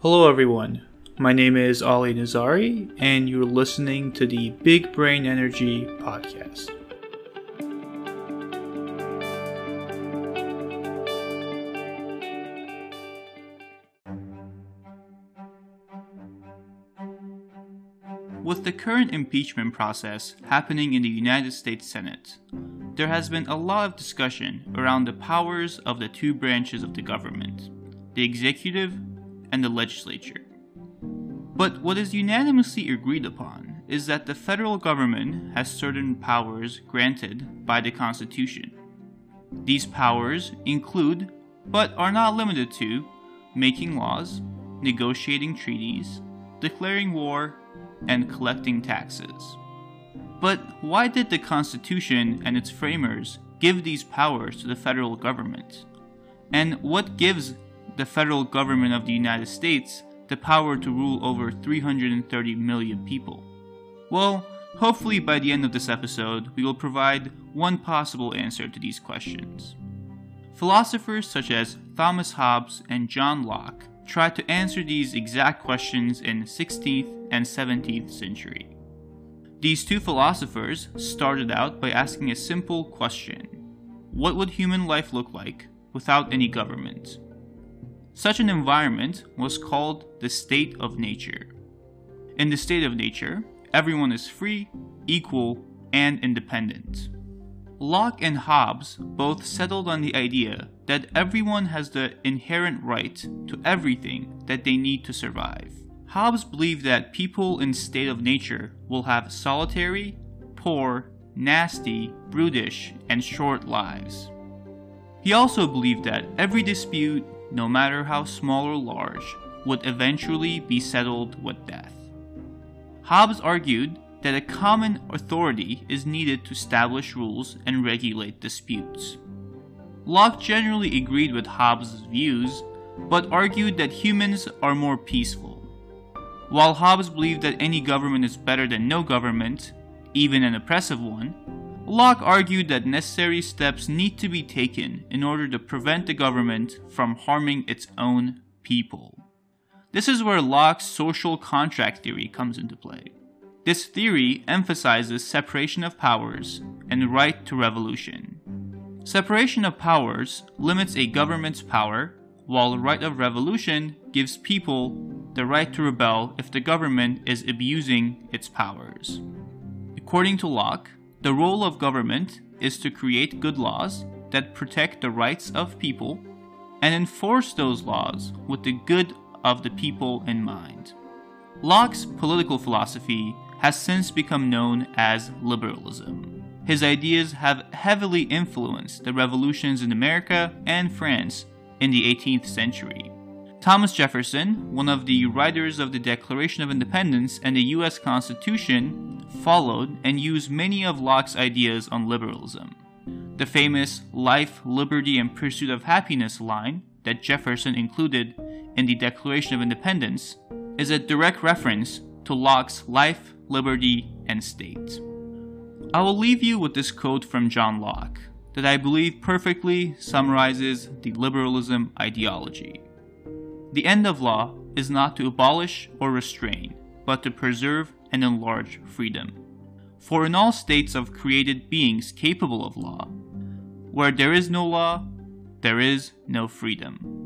Hello, everyone. My name is Ali Nazari, and you're listening to the Big Brain Energy podcast. With the current impeachment process happening in the United States Senate, there has been a lot of discussion around the powers of the two branches of the government the executive and the legislature. But what is unanimously agreed upon is that the federal government has certain powers granted by the Constitution. These powers include, but are not limited to, making laws, negotiating treaties, declaring war, and collecting taxes. But why did the Constitution and its framers give these powers to the federal government? And what gives the federal government of the United States the power to rule over 330 million people? Well, hopefully by the end of this episode, we will provide one possible answer to these questions. Philosophers such as Thomas Hobbes and John Locke tried to answer these exact questions in the 16th and 17th century. These two philosophers started out by asking a simple question What would human life look like without any government? Such an environment was called the state of nature. In the state of nature, everyone is free, equal, and independent. Locke and Hobbes both settled on the idea that everyone has the inherent right to everything that they need to survive. Hobbes believed that people in state of nature will have solitary, poor, nasty, brutish, and short lives. He also believed that every dispute no matter how small or large, would eventually be settled with death. Hobbes argued that a common authority is needed to establish rules and regulate disputes. Locke generally agreed with Hobbes' views, but argued that humans are more peaceful. While Hobbes believed that any government is better than no government, even an oppressive one, Locke argued that necessary steps need to be taken in order to prevent the government from harming its own people. This is where Locke's social contract theory comes into play. This theory emphasizes separation of powers and right to revolution. Separation of powers limits a government's power, while right of revolution gives people the right to rebel if the government is abusing its powers. According to Locke, the role of government is to create good laws that protect the rights of people and enforce those laws with the good of the people in mind. Locke's political philosophy has since become known as liberalism. His ideas have heavily influenced the revolutions in America and France in the 18th century. Thomas Jefferson, one of the writers of the Declaration of Independence and the US Constitution, followed and used many of Locke's ideas on liberalism. The famous life, liberty, and pursuit of happiness line that Jefferson included in the Declaration of Independence is a direct reference to Locke's life, liberty, and state. I will leave you with this quote from John Locke that I believe perfectly summarizes the liberalism ideology. The end of law is not to abolish or restrain, but to preserve and enlarge freedom. For in all states of created beings capable of law, where there is no law, there is no freedom.